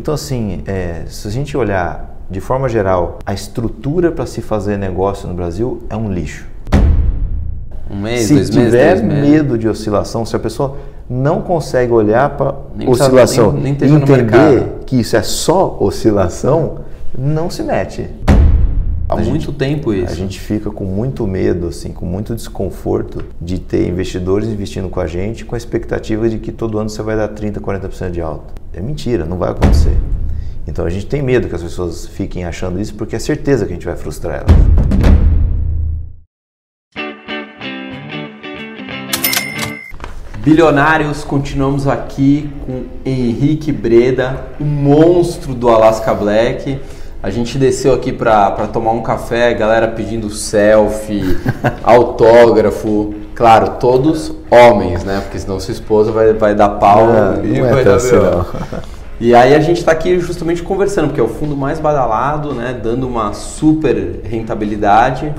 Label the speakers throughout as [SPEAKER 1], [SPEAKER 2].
[SPEAKER 1] Então, assim, é, se a gente olhar de forma geral, a estrutura para se fazer negócio no Brasil é um lixo.
[SPEAKER 2] Um mês,
[SPEAKER 1] se
[SPEAKER 2] dois
[SPEAKER 1] tiver
[SPEAKER 2] meses,
[SPEAKER 1] medo de oscilação, se a pessoa não consegue olhar para oscilação e entender que isso é só oscilação, não se mete.
[SPEAKER 2] Há
[SPEAKER 1] a
[SPEAKER 2] muito tempo isso.
[SPEAKER 1] A gente fica com muito medo, assim, com muito desconforto de ter investidores investindo com a gente com a expectativa de que todo ano você vai dar 30, 40% de alta. É mentira, não vai acontecer. Então a gente tem medo que as pessoas fiquem achando isso porque é certeza que a gente vai frustrar elas.
[SPEAKER 2] Bilionários, continuamos aqui com Henrique Breda, o monstro do Alaska Black. A gente desceu aqui para tomar um café, a galera pedindo selfie, autógrafo. Claro, todos homens, né? Porque senão sua esposa vai, vai dar pau
[SPEAKER 1] Não,
[SPEAKER 2] e
[SPEAKER 1] não é
[SPEAKER 2] vai
[SPEAKER 1] tão
[SPEAKER 2] dar
[SPEAKER 1] assim.
[SPEAKER 2] E aí a gente está aqui justamente conversando, porque é o fundo mais badalado, né? Dando uma super rentabilidade.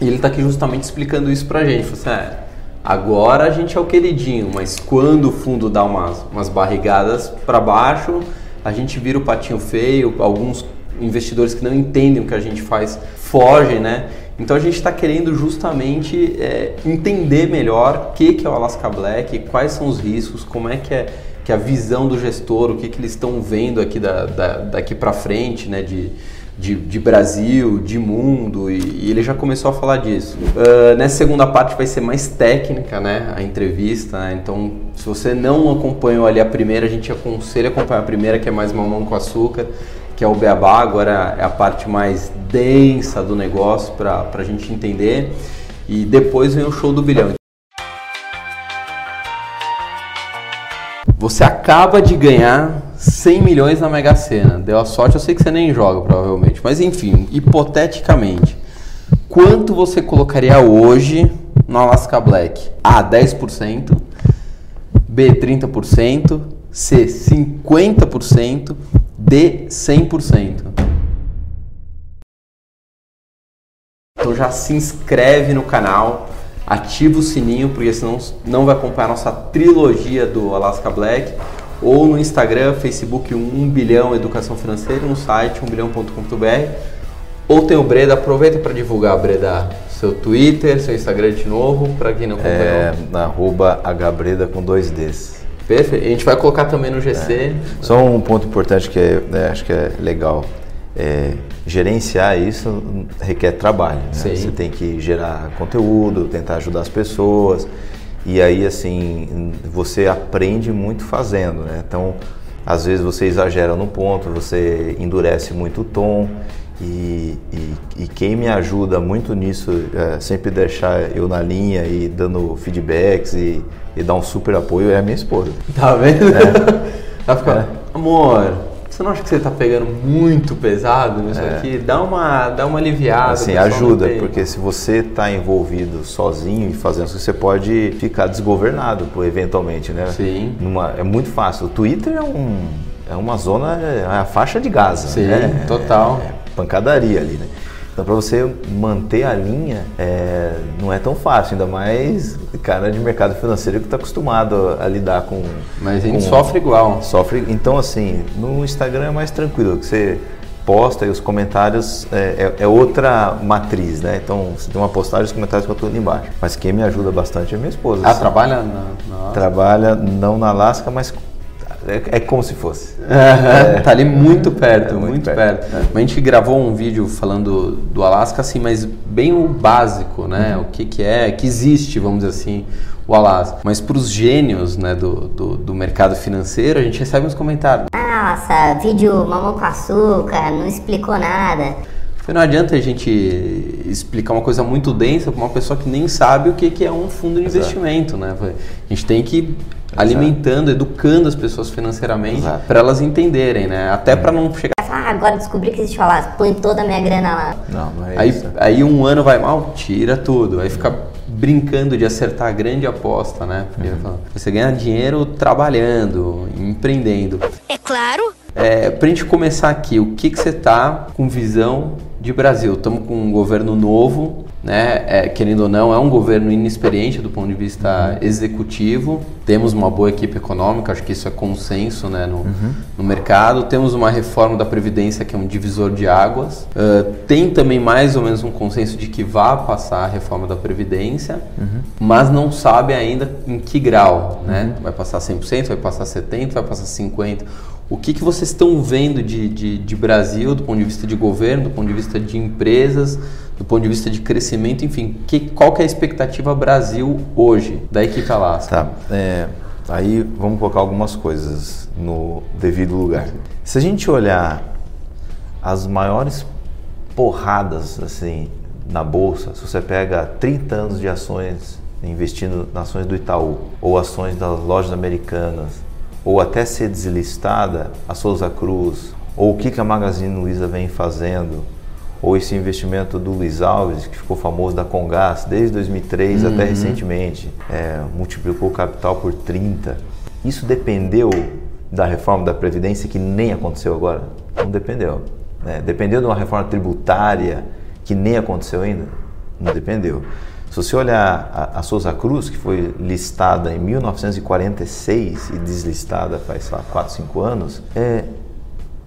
[SPEAKER 2] E ele está aqui justamente explicando isso pra gente. Falou assim, é, agora a gente é o queridinho, mas quando o fundo dá umas, umas barrigadas para baixo, a gente vira o patinho feio, alguns investidores que não entendem o que a gente faz fogem, né? Então a gente está querendo justamente é, entender melhor o que, que é o Alaska Black, quais são os riscos, como é que é que é a visão do gestor, o que, que eles estão vendo aqui da, da- daqui para frente, né? De, de, de Brasil, de mundo, e, e ele já começou a falar disso. Ah, nessa segunda parte vai ser mais técnica, né? A entrevista, né? Então, se você não acompanhou ali a primeira, a gente aconselha a acompanhar a primeira, que é mais mamão com açúcar, que é o beabá, agora é a parte mais densa do negócio para a gente entender. E depois vem o show do bilhão. Você acaba de ganhar 100 milhões na Mega Sena. Deu a sorte, eu sei que você nem joga provavelmente, mas enfim, hipoteticamente, quanto você colocaria hoje no Alaska Black? A 10%, B 30%, C 50%, D 100%. Então já se inscreve no canal, ativa o sininho, porque senão não vai acompanhar a nossa trilogia do Alaska Black. Ou no Instagram, Facebook 1 bilhão Educação Financeira, no site 1bilhão.com.br. Ou tem o Breda, aproveita para divulgar, Breda, seu Twitter, seu Instagram de novo, para quem não acompanhou.
[SPEAKER 1] É, na arroba hbreda com dois Ds.
[SPEAKER 2] Perfeito. A gente vai colocar também no GC.
[SPEAKER 1] Só um ponto importante que é, né, acho que é legal. É, gerenciar isso requer trabalho. né? Você tem que gerar conteúdo, tentar ajudar as pessoas. E aí, assim, você aprende muito fazendo, né? Então, às vezes você exagera num ponto, você endurece muito o tom. E, e, e quem me ajuda muito nisso, é, sempre deixar eu na linha e dando feedbacks e, e dar um super apoio, é a minha esposa.
[SPEAKER 2] Tá vendo? Ela fica, amor, você não acha que você tá pegando muito pesado nisso aqui? Dá uma, dá uma aliviada.
[SPEAKER 1] Assim, ajuda, porque se você está envolvido sozinho e fazendo isso, você pode ficar desgovernado, eventualmente, né?
[SPEAKER 2] Sim.
[SPEAKER 1] Numa- é muito fácil. O Twitter é, um, é uma zona, é a faixa de Gaza.
[SPEAKER 2] Sim,
[SPEAKER 1] né?
[SPEAKER 2] total.
[SPEAKER 1] É, pancadaria ali, né? Então, para você manter a linha, é, não é tão fácil, ainda mais cara de mercado financeiro que está acostumado a, a lidar com.
[SPEAKER 2] Mas a gente
[SPEAKER 1] com-
[SPEAKER 2] sofre igual.
[SPEAKER 1] Sofre. Então, assim, no Instagram é mais tranquilo, que você posta e os comentários é, é- é outra matriz, né? Então, você tem uma postagem, os comentários ficam tudo embaixo. Mas quem me ajuda bastante é minha esposa.
[SPEAKER 2] Ela
[SPEAKER 1] assim.
[SPEAKER 2] trabalha na. na...
[SPEAKER 1] Trabalha não na Alaska, mas é, é como se fosse.
[SPEAKER 2] Aham, tá ali muito perto,
[SPEAKER 1] É, muito
[SPEAKER 2] muito,
[SPEAKER 1] perto.
[SPEAKER 2] perto. Mas a gente gravou um vídeo falando do Alasca, assim, mas bem o básico, né? O que, que é, que existe, vamos dizer assim, o Alasca. Mas para os gênios né, do, do, do mercado financeiro, a gente recebe uns comentários.
[SPEAKER 3] Nossa, vídeo mamão com açúcar, não explicou nada.
[SPEAKER 2] Não adianta a gente explicar uma coisa muito densa para uma pessoa que nem sabe o que, que é um fundo de investimento, né? A gente tem que alimentando, educando as pessoas financeiramente para elas entenderem, né? Até para não chegar
[SPEAKER 3] Ah, agora descobri que existe Alasca, põe toda a minha grana lá.
[SPEAKER 1] Não, não é
[SPEAKER 2] Aí,
[SPEAKER 1] isso.
[SPEAKER 2] aí um ano vai mal, tira tudo. Aí fica brincando de acertar a grande aposta, né? Porque fala, você ganha dinheiro trabalhando, empreendendo.
[SPEAKER 3] É claro.
[SPEAKER 2] É, pra gente começar aqui, o que, que você tá com visão de Brasil? Estamos com um governo novo, né? É, querendo ou não, é um governo inexperiente do ponto de vista uhum. executivo. Temos uma boa equipe econômica, acho que isso é consenso né, no, uhum. no mercado. Temos uma reforma da Previdência que é um divisor de águas. Uh, tem também mais ou menos um consenso de que vá passar a reforma da Previdência, uhum. mas não sabe ainda em que grau. Né? Vai passar 100%, vai passar 70%, vai passar 50%. O que, que vocês estão vendo de, de, de Brasil, do ponto de vista de governo, do ponto de vista de empresas, do ponto de vista de crescimento, enfim, que, qual que é a expectativa Brasil hoje da equipe Alaska?
[SPEAKER 1] Tá, é, aí vamos colocar algumas coisas no devido lugar. Se a gente olhar as maiores porradas assim na bolsa, se você pega 30 anos de ações investindo nas ações do Itaú ou ações das lojas americanas ou até ser deslistada a Souza Cruz ou o que, que a Magazine Luiza vem fazendo ou esse investimento do Luiz Alves, que ficou famoso da Congás desde 2003 uhum. até recentemente, é, multiplicou o capital por 30. Isso dependeu da reforma da Previdência, que nem aconteceu agora? Não dependeu. Né? Dependeu de uma reforma tributária, que nem aconteceu ainda? Não dependeu. Se você olhar a, a Souza Cruz, que foi listada em 1946 e deslistada faz, sei lá, 4, 5 anos, é,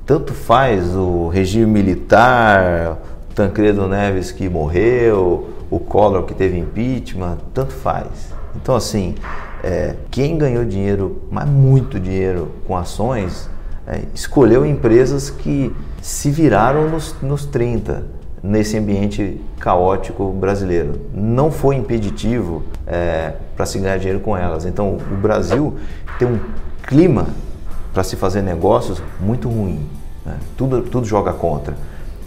[SPEAKER 1] tanto faz o regime militar, Tancredo Neves que morreu, o Collor que teve impeachment, tanto faz. Então, assim, é, quem ganhou dinheiro, mas muito dinheiro com ações, é, escolheu empresas que se viraram nos, nos 30, nesse ambiente caótico brasileiro. Não foi impeditivo é, para se ganhar dinheiro com elas. Então, o Brasil tem um clima para se fazer negócios muito ruim. Né? Tudo, tudo joga contra.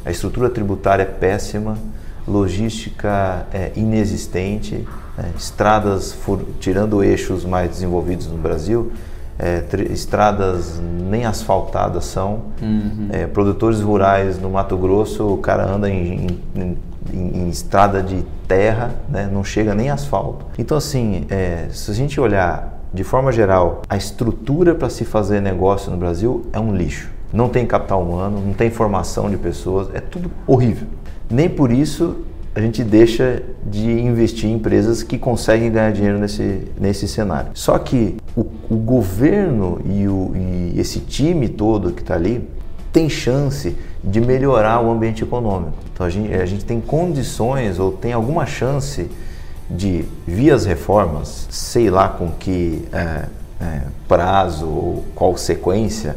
[SPEAKER 1] A estrutura tributária é péssima, logística é inexistente, né? estradas, tirando eixos mais desenvolvidos no Brasil, é, estradas nem asfaltadas são. Uhum. É, produtores rurais no Mato Grosso, o cara anda em, em, em, em estrada de terra, né? não chega nem asfalto. Então, assim, é, se a gente olhar de forma geral, a estrutura para se fazer negócio no Brasil é um lixo. Não tem capital humano, não tem formação de pessoas, é tudo horrível. Nem por isso a gente deixa de investir em empresas que conseguem ganhar dinheiro nesse, nesse cenário. Só que o, o governo e, o, e esse time todo que está ali tem chance de melhorar o ambiente econômico. Então a gente, a gente tem condições ou tem alguma chance de, via as reformas, sei lá com que é, é, prazo ou qual sequência,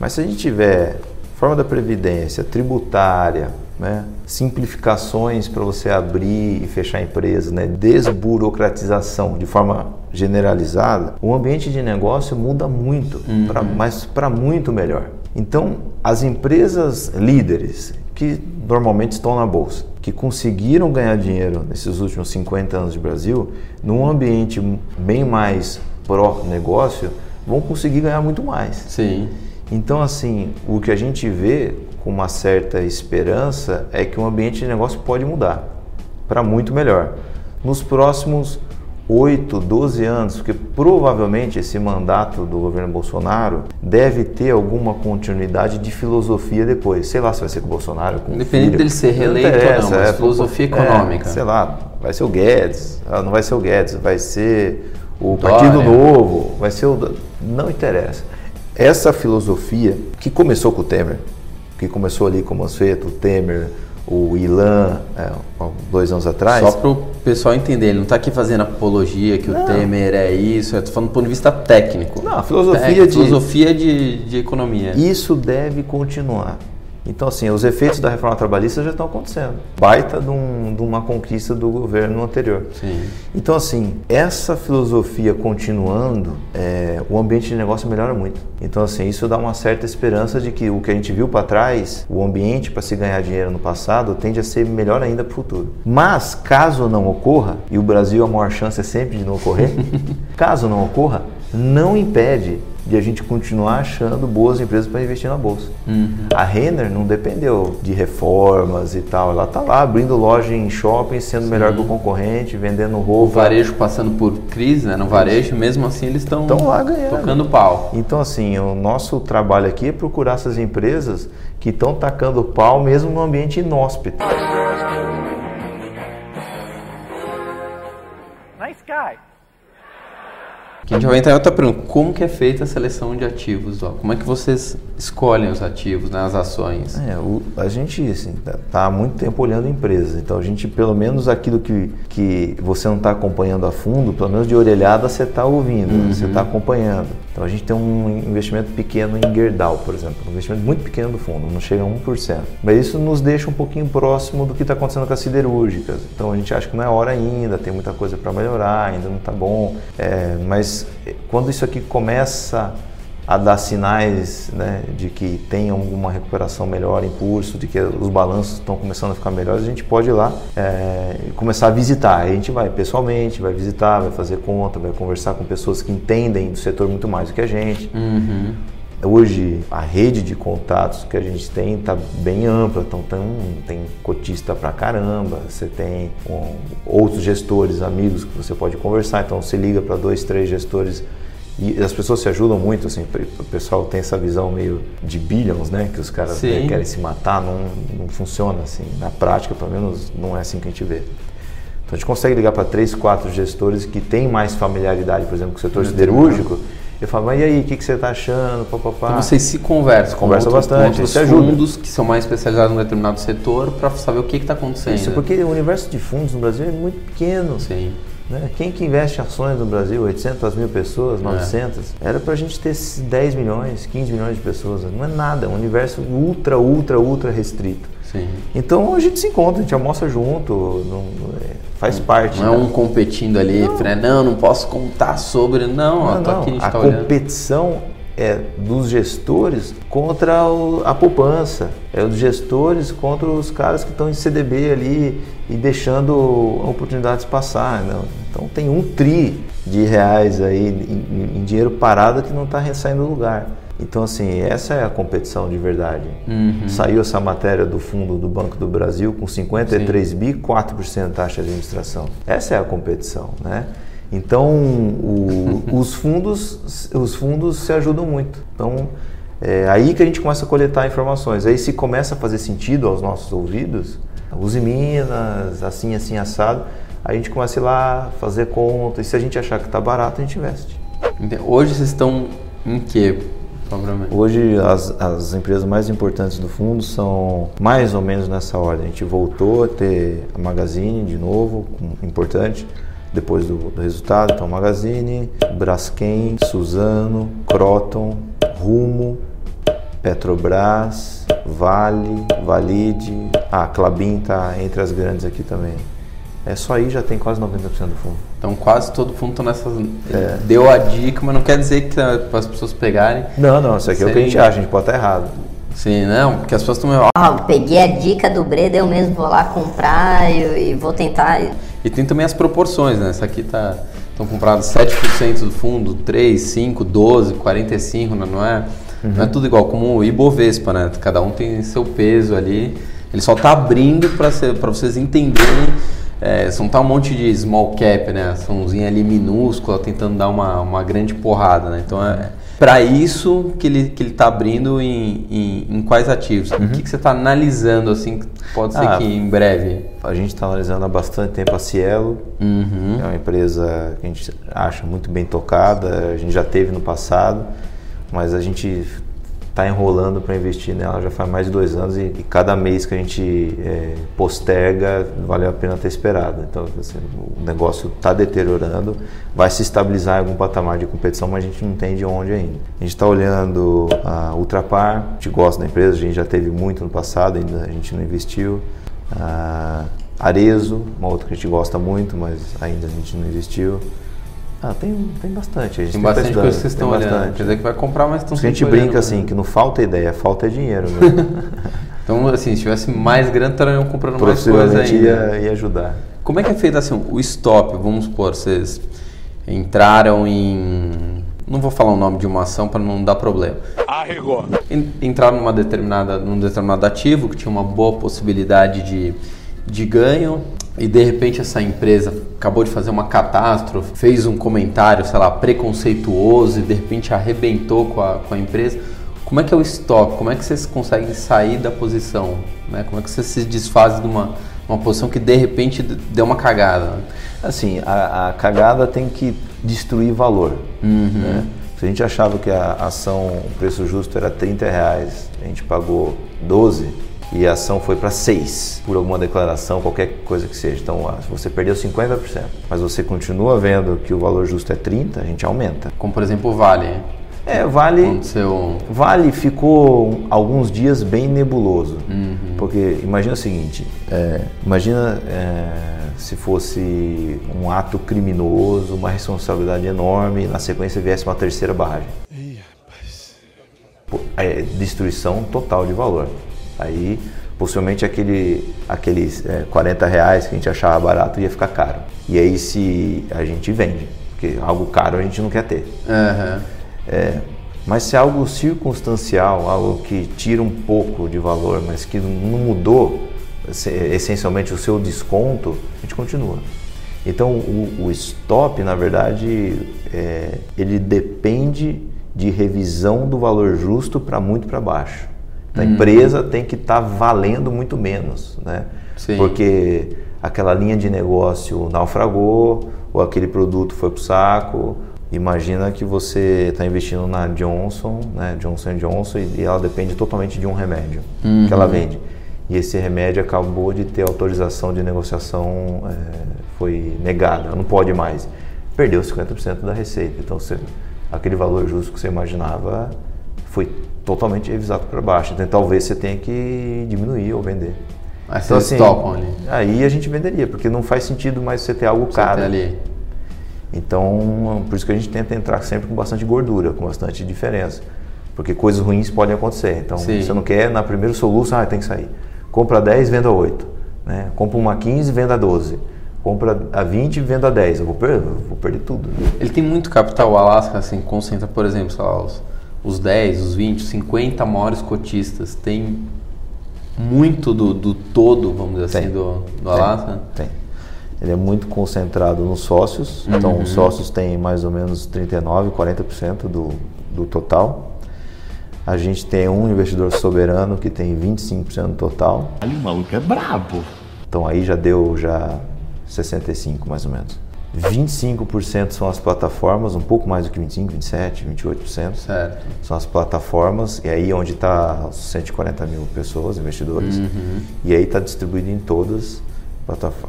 [SPEAKER 1] mas se a gente tiver forma da previdência, tributária, né, simplificações para você abrir e fechar empresa, né, desburocratização de forma generalizada, o ambiente de negócio muda muito, uhum. pra, mas para muito melhor. Então, as empresas líderes que normalmente estão na bolsa, que conseguiram ganhar dinheiro nesses últimos 50 anos de Brasil, num ambiente bem mais pró-negócio, vão conseguir ganhar muito mais.
[SPEAKER 2] Sim.
[SPEAKER 1] Então, assim, o que a gente vê com uma certa esperança é que o ambiente de negócio pode mudar para muito melhor. Nos próximos 8, 12 anos, porque provavelmente esse mandato do governo Bolsonaro deve ter alguma continuidade de filosofia depois. Sei lá se vai ser com o Bolsonaro, com
[SPEAKER 2] Independente dele ser reeleito ou não, mas é, filosofia econômica.
[SPEAKER 1] É, sei lá, vai ser o Guedes, ah, não vai ser o Guedes, vai ser o Partido Novo, vai ser o... Não interessa essa filosofia que começou com o Temer, que começou ali com o Mansueto, o Temer, o Ilan, é, dois anos atrás.
[SPEAKER 2] Só para o pessoal entender, ele não está aqui fazendo apologia que não. o Temer é isso, eu estou falando do ponto de vista técnico.
[SPEAKER 1] Não, a filosofia, de,
[SPEAKER 2] filosofia de, de economia.
[SPEAKER 1] Isso deve continuar. Então, assim, os efeitos da reforma trabalhista já estão acontecendo. Baita de, um, de uma conquista do governo anterior.
[SPEAKER 2] Sim.
[SPEAKER 1] Então, assim, essa filosofia continuando, é, o ambiente de negócio melhora muito. Então, assim, isso dá uma certa esperança de que o que a gente viu para trás, o ambiente para se ganhar dinheiro no passado, tende a ser melhor ainda para o futuro. Mas, caso não ocorra, e o Brasil a maior chance é sempre de não ocorrer, caso não ocorra, não impede de a gente continuar achando boas empresas para investir na bolsa. Uhum. A Renner não dependeu de reformas e tal. Ela está lá abrindo loja em shopping, sendo Sim. melhor que o concorrente, vendendo roupa.
[SPEAKER 2] O varejo passando por crise, né? No varejo, mesmo assim eles estão
[SPEAKER 1] lá ganhando.
[SPEAKER 2] tocando pau.
[SPEAKER 1] Então, assim, o nosso trabalho aqui é procurar essas empresas que estão tacando pau mesmo no ambiente inóspito.
[SPEAKER 2] Que a gente vai entrar em outra pergunta. Como que é feita a seleção de ativos? Ó? Como é que vocês escolhem os ativos, né, as ações?
[SPEAKER 1] É, o, a gente assim, tá, tá há muito tempo olhando empresas. Então a gente, pelo menos aquilo que, que você não está acompanhando a fundo, pelo menos de orelhada você está ouvindo,
[SPEAKER 2] Uhum.
[SPEAKER 1] você está acompanhando. Então a gente tem um investimento pequeno em Gerdau, por exemplo. Um investimento muito pequeno do fundo, não chega a 1%. Mas isso nos deixa um pouquinho próximo do que está acontecendo com as siderúrgicas. Então a gente acha que não é hora ainda, tem muita coisa para melhorar, ainda não está bom. É, mas quando isso aqui começa a dar sinais né, de que tem alguma recuperação melhor em curso, de que os balanços estão começando a ficar melhores, a gente pode ir lá é, começar a visitar. A gente vai pessoalmente, vai visitar, vai fazer conta, vai conversar com pessoas que entendem do setor muito mais do que a gente.
[SPEAKER 2] Uhum.
[SPEAKER 1] Hoje a rede de contatos que a gente tem está bem ampla, então tem, tem cotista pra caramba, você tem um, outros gestores, amigos que você pode conversar, então você liga para dois, três gestores e as pessoas se ajudam muito, assim, o pessoal tem essa visão meio de billions, né, que os caras né, querem se matar, não, não funciona assim, na prática pelo menos não é assim que a gente vê. Então a gente consegue ligar para três, quatro gestores que têm mais familiaridade, por exemplo, com o setor siderúrgico, eu falo, mas e aí, o que, que você está achando? Pá, pá, pá.
[SPEAKER 2] Então vocês se conversam, com
[SPEAKER 1] Conversa
[SPEAKER 2] outros- com
[SPEAKER 1] bastante,
[SPEAKER 2] outros
[SPEAKER 1] você ajuda.
[SPEAKER 2] fundos que são mais especializados num determinado setor para saber o que está acontecendo.
[SPEAKER 1] Isso, porque o universo de fundos no Brasil é muito pequeno.
[SPEAKER 2] Sim.
[SPEAKER 1] Né? Quem que investe em ações no Brasil? 800 mil pessoas, 900? Era para a gente ter 10 milhões, 15 milhões de pessoas. Não é nada, é um universo ultra, ultra, ultra restrito.
[SPEAKER 2] Sim.
[SPEAKER 1] Então a gente se encontra, a gente almoça junto, não- é, faz parte.
[SPEAKER 2] Não é
[SPEAKER 1] né?
[SPEAKER 2] um competindo ali, não, não, não posso contar sobre. Não, ó,
[SPEAKER 1] Não,
[SPEAKER 2] tô
[SPEAKER 1] não.
[SPEAKER 2] aqui, a
[SPEAKER 1] a
[SPEAKER 2] tá olhando.
[SPEAKER 1] competição é dos gestores contra o- a poupança, é dos gestores contra os caras que estão em CDB ali e deixando oportunidades passar. Não. Então tem um tri de reais aí em, em dinheiro parado que não está saindo do lugar. Então assim, essa é a competição de verdade.
[SPEAKER 2] Uhum.
[SPEAKER 1] Saiu essa matéria do fundo do Banco do Brasil com 53 bi, 4% taxa de administração. Essa é a competição, né? Então, o- os, fundos, os fundos se ajudam muito. Então, é aí que a gente começa a coletar informações. Aí, se começa a fazer sentido aos nossos ouvidos, use Minas, assim, assim, assado, a gente começa a ir lá, fazer conta. E se a gente achar que está barato, a gente investe.
[SPEAKER 2] Hoje vocês estão em quê?
[SPEAKER 1] Hoje, as, as empresas mais importantes do fundo são mais ou menos nessa ordem. A gente voltou a ter a Magazine de novo, importante, depois do, do resultado. Então, Magazine, Braskem, Suzano, Croton, Rumo, Petrobras, Vale, Valide. Ah, Clabin está entre as grandes aqui também. É só aí já tem quase 90% do fundo.
[SPEAKER 2] Então quase todo fundo está nessas.
[SPEAKER 1] É.
[SPEAKER 2] Deu a dica, mas não quer dizer que para as pessoas pegarem.
[SPEAKER 1] Não, não, isso aqui é o que a gente
[SPEAKER 2] Seria-
[SPEAKER 1] acha, a gente pode estar errado.
[SPEAKER 2] Sim, não, porque as pessoas estão.
[SPEAKER 3] Ó, peguei a dica do Breda, eu mesmo vou lá comprar e, e vou tentar.
[SPEAKER 2] E tem também as proporções, né? Essa aqui tá. Estão comprados 7% do fundo, 3, 5, 12, 45, né? não é? Não é tudo igual, como o Ibovespa, né? Cada um tem seu peso ali. Ele só tá abrindo para vocês entenderem. É, são tá um monte de small cap, né? Açãozinha ali minúscula, tentando dar uma, uma grande porrada, né? Então é para isso que ele, que ele tá abrindo em, em, em quais ativos. O que, que você tá analisando, assim, que pode ser
[SPEAKER 1] Ah,
[SPEAKER 2] que em breve?
[SPEAKER 1] A gente está analisando há bastante tempo a Cielo,
[SPEAKER 2] Uhum.
[SPEAKER 1] é uma empresa que a gente acha muito bem tocada, a gente já teve no passado, mas a gente está enrolando para investir nela já faz mais de dois anos e, e cada mês que a gente é, posterga valeu a pena ter esperado. Então assim, o negócio está deteriorando, vai se estabilizar em algum patamar de competição, mas a gente não entende onde ainda. A gente está olhando a Ultrapar, a gente gosta da empresa, a gente já teve muito no passado, ainda a gente não investiu. Ah, Arezo, uma outra que a gente gosta muito, mas ainda a gente não investiu. Ah, tem, tem bastante. A gente
[SPEAKER 2] Tem
[SPEAKER 1] tá
[SPEAKER 2] bastante
[SPEAKER 1] estudando,
[SPEAKER 2] coisa que vocês
[SPEAKER 1] tem
[SPEAKER 2] estão olhando.
[SPEAKER 1] bastante.
[SPEAKER 2] Quer dizer que vai comprar, mas estão
[SPEAKER 1] a gente
[SPEAKER 2] olhando,
[SPEAKER 1] brinca assim,
[SPEAKER 2] né?
[SPEAKER 1] que não falta ideia, falta dinheiro mesmo.
[SPEAKER 2] Então, assim, se tivesse mais grana, estariam comprando mais coisa
[SPEAKER 1] Possivelmente
[SPEAKER 2] ainda.
[SPEAKER 1] ia, ia ajudar.
[SPEAKER 2] Como é que é feito assim, o stop? Vamos supor, vocês entraram em. Não vou falar o nome de uma ação para não dar problema.
[SPEAKER 4] Arregou.
[SPEAKER 2] En- Entraram numa determinada, num determinado ativo que tinha uma boa possibilidade de, de ganho e de repente essa empresa acabou de fazer uma catástrofe, fez um comentário, sei lá, preconceituoso e de repente arrebentou com a, com a empresa. Como é que é o stop? Como é que vocês conseguem sair da posição? Né? Como é que vocês se desfazem de uma, uma posição que de repente deu uma cagada?
[SPEAKER 1] Assim, a, a cagada tem que destruir valor. Né? Se a gente achava que a ação, o preço justo era 30 reais, a gente pagou 12 e a ação foi para 6 por alguma declaração, qualquer coisa que seja. Então, você perdeu 50%, mas você continua vendo que o valor justo é 30, a gente aumenta.
[SPEAKER 2] Como por exemplo o Vale.
[SPEAKER 1] É, vale.
[SPEAKER 2] Aconteceu.
[SPEAKER 1] Vale ficou alguns dias bem nebuloso. Porque imagina o seguinte: é, imagina é, se fosse um ato criminoso, uma responsabilidade enorme, e na sequência viesse uma terceira barragem. Pô, É destruição total de valor. Aí possivelmente aquele, aqueles é, 40 reais que a gente achava barato ia ficar caro. E aí se a gente vende, porque algo caro a gente não quer ter.
[SPEAKER 2] Aham.
[SPEAKER 1] É, mas se é algo circunstancial, algo que tira um pouco de valor, mas que não mudou se- essencialmente o seu desconto, a gente continua. Então o, o stop, na verdade, é, ele depende de revisão do valor justo para muito para baixo. A empresa tem que estar valendo muito menos, né?
[SPEAKER 2] Sim.
[SPEAKER 1] Porque aquela linha de negócio naufragou, ou aquele produto foi para o saco. Imagina que você está investindo na Johnson, né, Johnson Johnson, e ela depende totalmente de um remédio que ela vende. E esse remédio acabou de ter autorização de negociação, é, foi negada, não pode mais. Perdeu 50% da receita. Então, você, aquele valor justo que você imaginava foi totalmente revisado para baixo. Então, talvez você tenha que diminuir ou vender.
[SPEAKER 2] Aí
[SPEAKER 1] Então,
[SPEAKER 2] vocês topam ali.
[SPEAKER 1] Aí a gente venderia, porque não faz sentido mais você ter algo
[SPEAKER 2] Você
[SPEAKER 1] caro.
[SPEAKER 2] ali.
[SPEAKER 1] Então, por isso que a gente tenta entrar sempre com bastante gordura, com bastante diferença. Porque coisas ruins podem acontecer. Então,
[SPEAKER 2] Sim.
[SPEAKER 1] você não quer, na primeira solução, ah, tem que sair. Compra 10, venda 8. Né? Compra uma 15, venda 12. Compra a 20, venda 10. Eu vou, per- vou perder tudo. né?
[SPEAKER 2] Ele tem muito capital, o Alaska, assim, concentra, por exemplo, sei lá, os, os 10, os 20, os 50 maiores cotistas. Tem muito do, do todo, vamos dizer assim,
[SPEAKER 1] Tem.
[SPEAKER 2] do, do
[SPEAKER 1] Tem,
[SPEAKER 2] Alaska.
[SPEAKER 1] Tem. Ele é muito concentrado nos sócios. Então,
[SPEAKER 2] Uhum.
[SPEAKER 1] os sócios têm mais ou menos 39%, 40% do, do total. A gente tem um investidor soberano que tem 25% do total.
[SPEAKER 4] Ali o maluco é brabo.
[SPEAKER 1] Então aí já deu já 65 mais ou menos. 25% são as plataformas, um pouco mais do que 25, 27, 28%.
[SPEAKER 2] Certo.
[SPEAKER 1] São as plataformas, e aí onde está os 140 mil pessoas, investidores. E aí está distribuído em todas,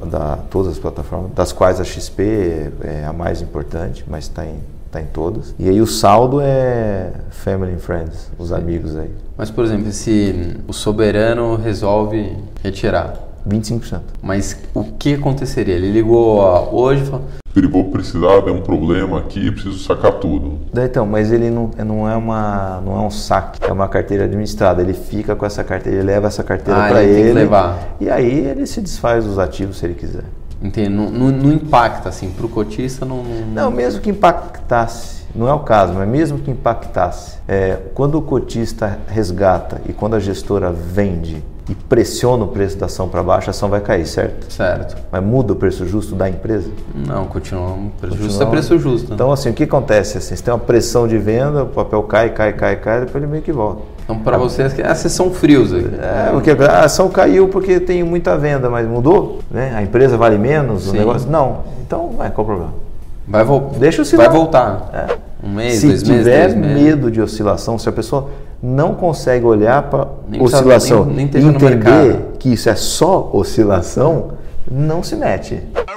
[SPEAKER 1] da, todas as plataformas, das quais a XP é, é a mais importante, mas está em, tá em todas. E aí o saldo é family and friends, os amigos aí.
[SPEAKER 2] Mas, por exemplo, se o soberano resolve retirar,
[SPEAKER 1] 25%.
[SPEAKER 2] mas o que aconteceria? Ele ligou hoje e falou,
[SPEAKER 5] Ele vou precisar, tem um problema aqui, preciso sacar tudo.
[SPEAKER 1] Então, mas ele não, não, é uma, não é um saque, é uma carteira administrada. Ele fica com essa carteira, ele leva essa carteira
[SPEAKER 2] Ah,
[SPEAKER 1] para
[SPEAKER 2] ele
[SPEAKER 1] ele.
[SPEAKER 2] tem que levar.
[SPEAKER 1] E aí ele se desfaz dos ativos se ele quiser.
[SPEAKER 2] entende? Não, não, não impacta, assim, pro cotista não... não-
[SPEAKER 1] Não, mesmo que impactasse, não é o caso, mas mesmo que impactasse, é, quando o cotista resgata e quando a gestora vende e pressiona o preço da ação para baixo, a ação vai cair, certo?
[SPEAKER 2] Certo.
[SPEAKER 1] Mas muda o preço justo da empresa?
[SPEAKER 2] Não, continua um preço justo,
[SPEAKER 1] Continua-
[SPEAKER 2] é preço justo.
[SPEAKER 1] Então, assim, o que acontece? Assim, você tem uma pressão de venda, o papel cai, cai, cai, cai, depois ele meio que volta.
[SPEAKER 2] Então, para vocês, essas são frios aqui.
[SPEAKER 1] É, porque a ação caiu porque tem muita venda, mas mudou? Né? A empresa vale menos? O
[SPEAKER 2] Sim.
[SPEAKER 1] negócio? Não. Então, vai, qual o problema?
[SPEAKER 2] Vai, vol
[SPEAKER 1] Deixa
[SPEAKER 2] vai
[SPEAKER 1] oscilar.
[SPEAKER 2] voltar.
[SPEAKER 1] É.
[SPEAKER 2] Um mês,
[SPEAKER 1] se
[SPEAKER 2] dois meses,
[SPEAKER 1] tiver
[SPEAKER 2] três meses.
[SPEAKER 1] medo de oscilação, se a pessoa não consegue olhar para oscilação
[SPEAKER 2] nem- nem
[SPEAKER 1] e entender que isso é só oscilação, não se mete.
[SPEAKER 6] Oh.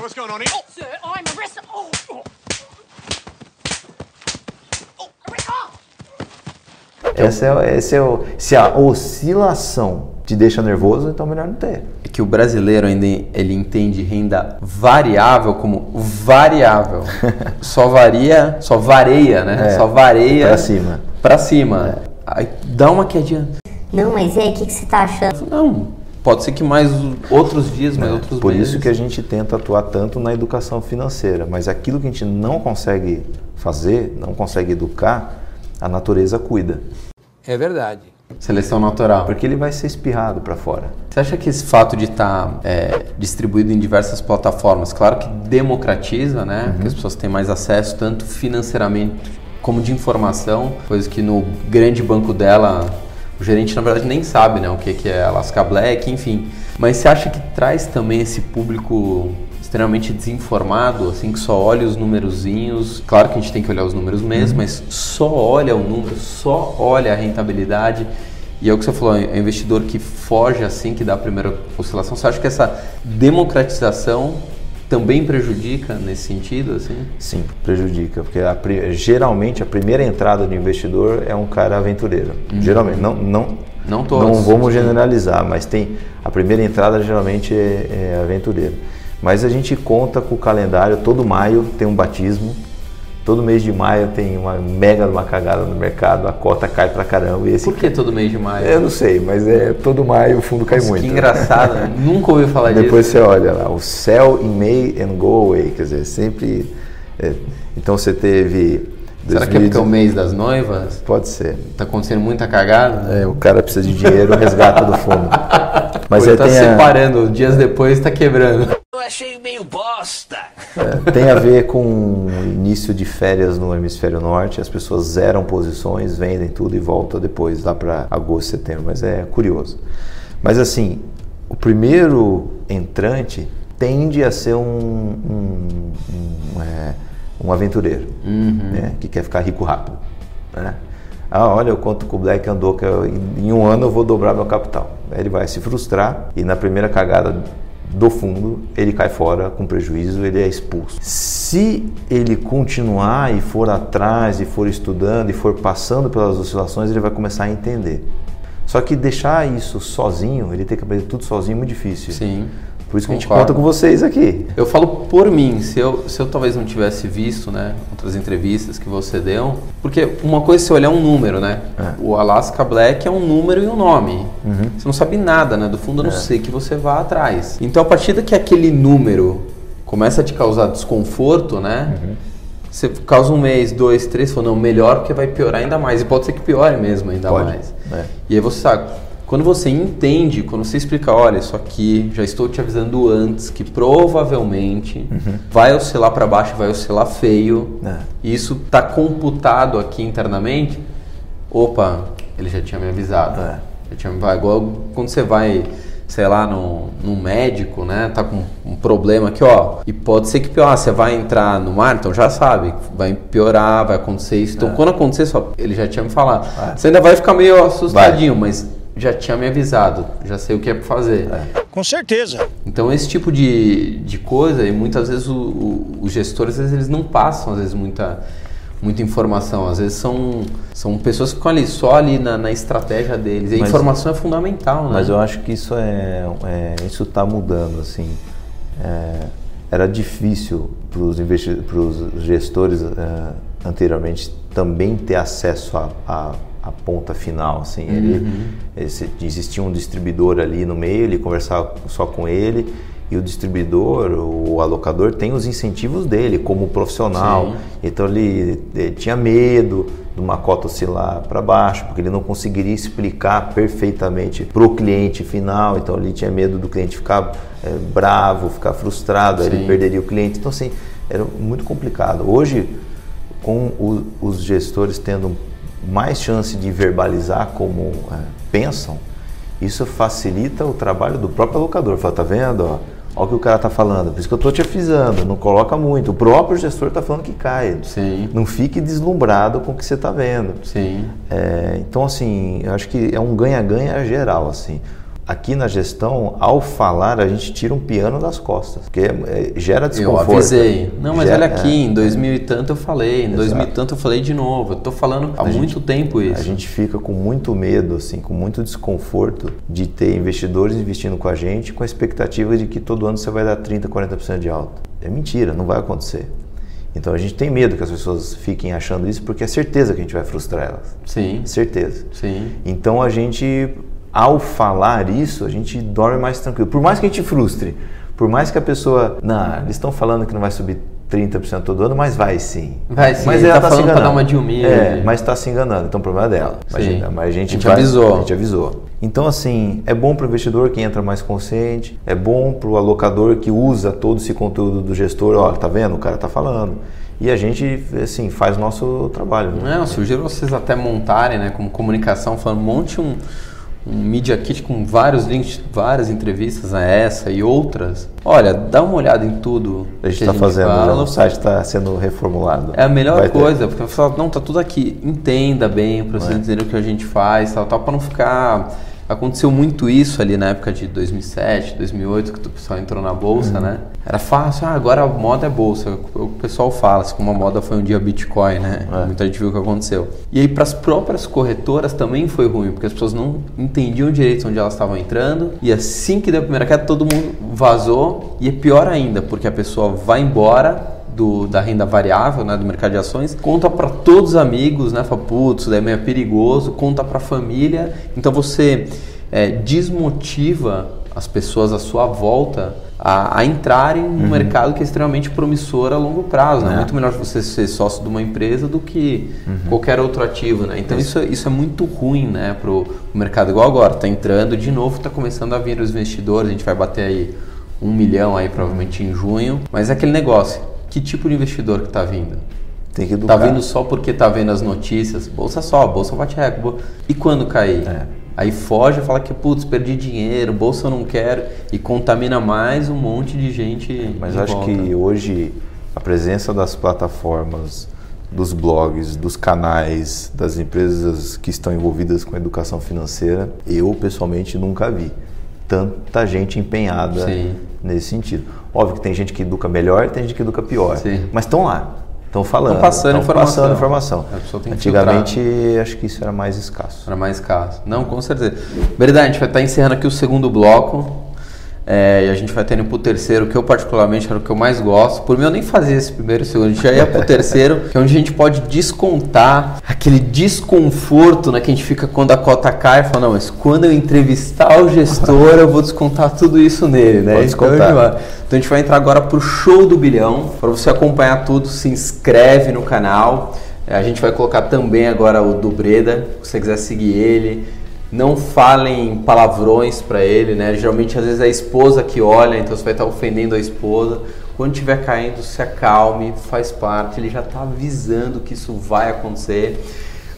[SPEAKER 7] Oh, oh.
[SPEAKER 1] Esse é, esse é o, se a oscilação te deixa nervoso, então melhor não ter.
[SPEAKER 2] É que o brasileiro ainda ele entende renda variável como variável. só varia, só vareia, né?
[SPEAKER 1] É,
[SPEAKER 2] só vareia
[SPEAKER 1] pra cima.
[SPEAKER 2] Pra cima. Aí dá uma quedinha.
[SPEAKER 3] Não, mas e aí, o que, que você tá achando?
[SPEAKER 2] Não, pode ser que mais outros dias, mais outros
[SPEAKER 1] É, Por
[SPEAKER 2] meses.
[SPEAKER 1] isso que a gente tenta atuar tanto na educação financeira, mas aquilo que a gente não consegue fazer, não consegue educar, a natureza cuida,
[SPEAKER 8] É verdade.
[SPEAKER 2] Seleção natural.
[SPEAKER 1] porque ele vai ser espirrado para fora.
[SPEAKER 2] Você acha que esse fato de estar distribuído em diversas plataformas, claro que democratiza, né?
[SPEAKER 1] Uhum.
[SPEAKER 2] Que as pessoas têm mais acesso, tanto financeiramente como de informação, coisa que no grande banco dela, o gerente na verdade nem sabe, né? O que, que é Alaska Black, enfim. Mas você acha que traz também esse público extremamente desinformado, assim, que só olha os numerozinhos. Claro que a gente tem que olhar os números mesmo, mas só olha o número, só olha a rentabilidade. E é o que você falou, é investidor que foge assim, que dá a primeira oscilação. Você acha que essa democratização também prejudica nesse sentido, assim?
[SPEAKER 1] Sim, prejudica, porque a geralmente a primeira entrada do investidor é um cara aventureiro. Geralmente, não, não,
[SPEAKER 2] Não todos.
[SPEAKER 1] não vamos generalizar, mas tem a primeira entrada geralmente é, é aventureiro. Mas a gente conta com o calendário, todo maio tem um batismo, todo mês de maio tem uma mega uma cagada no mercado, a cota cai pra caramba. E esse
[SPEAKER 2] Por que todo mês de maio?
[SPEAKER 1] eu não sei, mas é todo maio o fundo cai
[SPEAKER 2] Nossa,
[SPEAKER 1] muito.
[SPEAKER 2] Que engraçado, né? Nunca ouvi falar
[SPEAKER 1] Depois
[SPEAKER 2] disso.
[SPEAKER 1] você olha lá, o sell in May and go away, quer dizer, sempre. é, então você teve.
[SPEAKER 2] Será que é porque é o
[SPEAKER 1] 2018
[SPEAKER 2] mês das noivas?
[SPEAKER 1] Pode ser.
[SPEAKER 2] Tá acontecendo muita cagada?
[SPEAKER 1] É, o cara precisa de dinheiro, resgata do fundo. Mas
[SPEAKER 2] Ou ele tá
[SPEAKER 1] tem, a,
[SPEAKER 2] separando, dias depois tá quebrando.
[SPEAKER 7] Eu achei meio bosta.
[SPEAKER 1] é, tem a ver com início de férias no hemisfério norte, as pessoas zeram posições, vendem tudo e voltam depois lá para agosto, setembro, mas é curioso. Mas assim, o primeiro entrante tende a ser um, um, um, é, um aventureiro, né, que quer ficar rico rápido. Né? Ah, olha o quanto que o Black andou, que eu- em um ano eu vou dobrar meu capital. Aí ele vai se frustrar e na primeira cagada do fundo ele cai fora com prejuízo, ele é expulso. Se ele continuar e for atrás e for estudando e for passando pelas oscilações, ele vai começar a entender. Só que deixar isso sozinho, ele tem que aprender tudo sozinho, é muito difícil.
[SPEAKER 2] Sim.
[SPEAKER 1] Por isso que a gente
[SPEAKER 2] Concordo.
[SPEAKER 1] conta com vocês aqui.
[SPEAKER 2] Eu falo por mim, se eu, se eu talvez não tivesse visto, né, outras entrevistas que você deu, porque uma coisa é você olhar um número, né? O Alaska Black é um número e um nome. Você não sabe nada, né? Do fundo, a não sei que você vá atrás. Então, a partir que aquele número começa a te causar desconforto, né? Você causa um mês, dois, três, fala, não, melhor porque vai piorar ainda mais. E pode ser que piore mesmo ainda
[SPEAKER 1] Pode,
[SPEAKER 2] mais.
[SPEAKER 1] é.
[SPEAKER 2] E aí você sabe, quando você entende, quando você explica, olha, isso aqui, já estou te avisando antes que provavelmente vai oscilar para baixo, vai oscilar feio,
[SPEAKER 1] É.
[SPEAKER 2] e isso está computado aqui internamente, opa, ele já tinha me avisado.
[SPEAKER 1] É.
[SPEAKER 2] Já tinha, vai, igual quando você vai, sei lá, no, num médico, né, tá com um problema aqui, ó, e pode ser que pior, você vai entrar no mar, então já sabe, vai piorar, vai acontecer isso.
[SPEAKER 1] É.
[SPEAKER 2] Então quando acontecer, só, ele já tinha me falado. Você ainda vai ficar meio assustadinho, mas já tinha me avisado, já sei o que é pra fazer.
[SPEAKER 4] Com certeza.
[SPEAKER 2] Então esse tipo de, de coisa, e muitas vezes o- o- os gestores, às vezes, eles não passam, às vezes, muita, muita informação. Às vezes são, são pessoas que ficam ali só ali na, na estratégia deles. E a
[SPEAKER 1] Mas-
[SPEAKER 2] informação é fundamental, né?
[SPEAKER 1] Mas eu acho que isso é, é isso está mudando assim. É, era difícil para os gestores é, anteriormente também ter acesso à à- à ponta final, assim. Ele, esse- existia um distribuidor ali no meio, ele conversava só com ele e o distribuidor, o alocador tem os incentivos dele como profissional.
[SPEAKER 2] Sim.
[SPEAKER 1] Então ele, ele tinha medo de uma cota oscilar para baixo, porque ele não conseguiria explicar perfeitamente para o cliente final. Então ele tinha medo do cliente ficar eh, bravo, ficar frustrado, aí ele perderia o cliente. Então assim, era muito complicado. Hoje, com o- os gestores tendo mais chance de verbalizar como eh, pensam, isso facilita o trabalho do próprio alocador. Fala, tá vendo? Ó, Olha o que o cara tá falando. Por isso que eu tô te avisando. Não coloca muito. O próprio gestor tá falando que cai.
[SPEAKER 2] Sim.
[SPEAKER 1] Não fique deslumbrado com o que você está vendo.
[SPEAKER 2] Sim.
[SPEAKER 1] É, então, assim, eu acho que é um ganha-ganha geral, assim. Aqui na gestão, ao falar, a gente tira um piano das costas, porque é, gera
[SPEAKER 2] Eu
[SPEAKER 1] desconforto.
[SPEAKER 2] avisei. Não, mas
[SPEAKER 1] Gera-
[SPEAKER 2] olha aqui,
[SPEAKER 1] é,
[SPEAKER 2] em 2000 e tanto eu falei, em 2000 e tanto eu falei de novo. Eu tô falando há
[SPEAKER 1] A gente-
[SPEAKER 2] muito tempo isso.
[SPEAKER 1] A gente fica com muito medo, assim, com muito desconforto de ter investidores investindo com a gente com a expectativa de que todo ano você vai dar 30%, 40% de alta. É mentira, não vai acontecer. Então a gente tem medo que as pessoas fiquem achando isso porque é certeza que a gente vai frustrar elas.
[SPEAKER 2] Sim.
[SPEAKER 1] Certeza.
[SPEAKER 2] Sim.
[SPEAKER 1] Então a gente, ao falar isso, a gente dorme mais tranquilo. Por mais que a gente frustre, por mais que a pessoa, não, eles estão falando que não vai subir 30% todo ano, mas vai sim.
[SPEAKER 2] Vai sim,
[SPEAKER 1] mas ela
[SPEAKER 2] tá
[SPEAKER 1] tá se
[SPEAKER 2] falando pra
[SPEAKER 1] enganando.
[SPEAKER 2] dar uma de humilde.
[SPEAKER 1] É, mas está se enganando, então o problema é dela. Mas,
[SPEAKER 2] Sim.
[SPEAKER 1] a- mas a gente,
[SPEAKER 2] A gente
[SPEAKER 1] vai-
[SPEAKER 2] avisou.
[SPEAKER 1] A gente avisou. Então assim, é bom para o investidor que entra mais consciente, é bom para o alocador que usa todo esse conteúdo do gestor, ó, tá vendo? O cara tá falando. E a gente, assim, faz o nosso trabalho. né?
[SPEAKER 2] Não, sugiro vocês até montarem, né, como comunicação, falando, monte um, um Media Kit com vários links, várias entrevistas a essa e outras. Olha, dá uma olhada em tudo.
[SPEAKER 1] A gente está fazendo,
[SPEAKER 2] fala.
[SPEAKER 1] já, o site está sendo reformulado.
[SPEAKER 2] É a melhor
[SPEAKER 1] Vai ter.
[SPEAKER 2] coisa, porque você fala, não, tá tudo aqui, entenda bem, para
[SPEAKER 1] É.
[SPEAKER 2] vocês entenderem o que a gente faz, tal, tal, para não ficar. Aconteceu muito isso ali na época de 2007, 2008, que o pessoal entrou na bolsa,
[SPEAKER 1] Uhum.
[SPEAKER 2] né? Era fácil, ah, agora a moda é bolsa. O pessoal fala, assim, como a moda foi um dia Bitcoin, né?
[SPEAKER 1] É.
[SPEAKER 2] Muita gente viu o que aconteceu. E aí, para as próprias corretoras também foi ruim, porque as pessoas não entendiam direito onde elas estavam entrando. E assim que deu a primeira queda, todo mundo vazou. E é pior ainda, porque a pessoa vai embora do, da renda variável, né, do mercado de ações, conta para todos os amigos, né, fala, putz, isso daí é meio perigoso, conta para a família, então você é, desmotiva as pessoas à sua volta a, a entrarem num mercado que é extremamente promissor a longo prazo, né?
[SPEAKER 1] É.
[SPEAKER 2] Muito melhor você ser sócio de uma empresa do que qualquer outro ativo, né? Então isso, isso é muito ruim, né, pro mercado igual agora, tá entrando de novo, tá começando a vir os investidores, a gente vai bater aí um milhão aí provavelmente em junho, mas é aquele negócio, que tipo de investidor que tá vindo?
[SPEAKER 1] Tem que educar.
[SPEAKER 2] Tá vindo só porque tá vendo as notícias, bolsa só, bolsa bate recorde. E quando cair?
[SPEAKER 1] É.
[SPEAKER 2] Aí foge e fala que, putz, perdi dinheiro, bolsa eu não quero, e contamina mais um monte de gente.
[SPEAKER 1] Mas
[SPEAKER 2] em
[SPEAKER 1] acho
[SPEAKER 2] volta.
[SPEAKER 1] que hoje a presença das plataformas, dos blogs, dos canais, das empresas que estão envolvidas com a educação financeira, eu pessoalmente nunca vi tanta gente empenhada
[SPEAKER 2] Sim.
[SPEAKER 1] nesse sentido. Óbvio que tem gente que educa melhor e tem gente que educa pior,
[SPEAKER 2] Sim.
[SPEAKER 1] mas estão lá, estão falando,
[SPEAKER 2] Tão passando informação.
[SPEAKER 1] passando informação.
[SPEAKER 2] A pessoa tem que
[SPEAKER 1] Antigamente acho que isso era mais escasso.
[SPEAKER 2] Era mais caso. Não, com certeza. Verdade, a gente vai estar encerrando aqui o segundo bloco. É, e a gente vai ter indo pro terceiro, que eu particularmente era o que eu mais gosto. Por mim eu nem fazia esse primeiro e segundo, a gente já ia pro terceiro, que é onde a gente pode descontar aquele desconforto né, que a gente fica quando a cota cai e fala, não, mas quando eu entrevistar o gestor, eu vou descontar tudo isso nele, né?
[SPEAKER 1] Pode
[SPEAKER 2] Então,
[SPEAKER 1] descontar.
[SPEAKER 2] vai- então a gente vai entrar agora pro show do bilhão. Para você acompanhar tudo, se inscreve no canal. É, A gente vai colocar também agora o do Breda, se você quiser seguir ele. Não falem palavrões para ele, né? Geralmente às vezes é a esposa que olha, então você vai estar ofendendo a esposa. Quando estiver caindo, se acalme, faz parte, ele já está avisando que isso vai acontecer.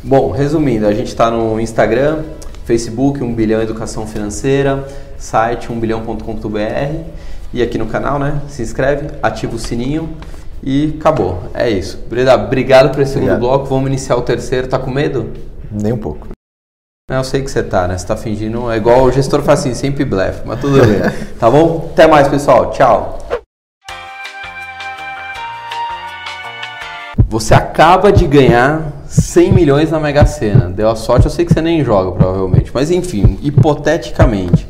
[SPEAKER 2] Bom, resumindo, a gente está no Instagram, Facebook, 1 bilhão educação financeira, site 1bilhão.com.br e aqui no canal, né? Se inscreve, ativa o sininho e acabou. É isso. Breda, obrigado por esse segundo
[SPEAKER 1] Obrigado.
[SPEAKER 2] bloco. Vamos iniciar o terceiro. Tá com medo?
[SPEAKER 1] Nem um pouco.
[SPEAKER 2] Eu sei que você tá, né? Você tá fingindo. É igual o gestor faz assim, sempre blefe, mas tudo bem. tá bom? Até mais, pessoal. Tchau. Você acaba de ganhar 100 milhões na Mega Sena. Deu a sorte, eu sei que você nem joga, provavelmente. Mas enfim, hipoteticamente,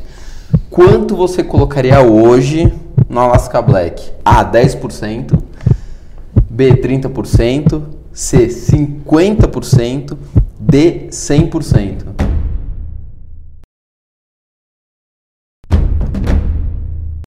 [SPEAKER 2] quanto você colocaria hoje no Alaska Black? A, 10%, B, 30%, C, 50%, D, 100%.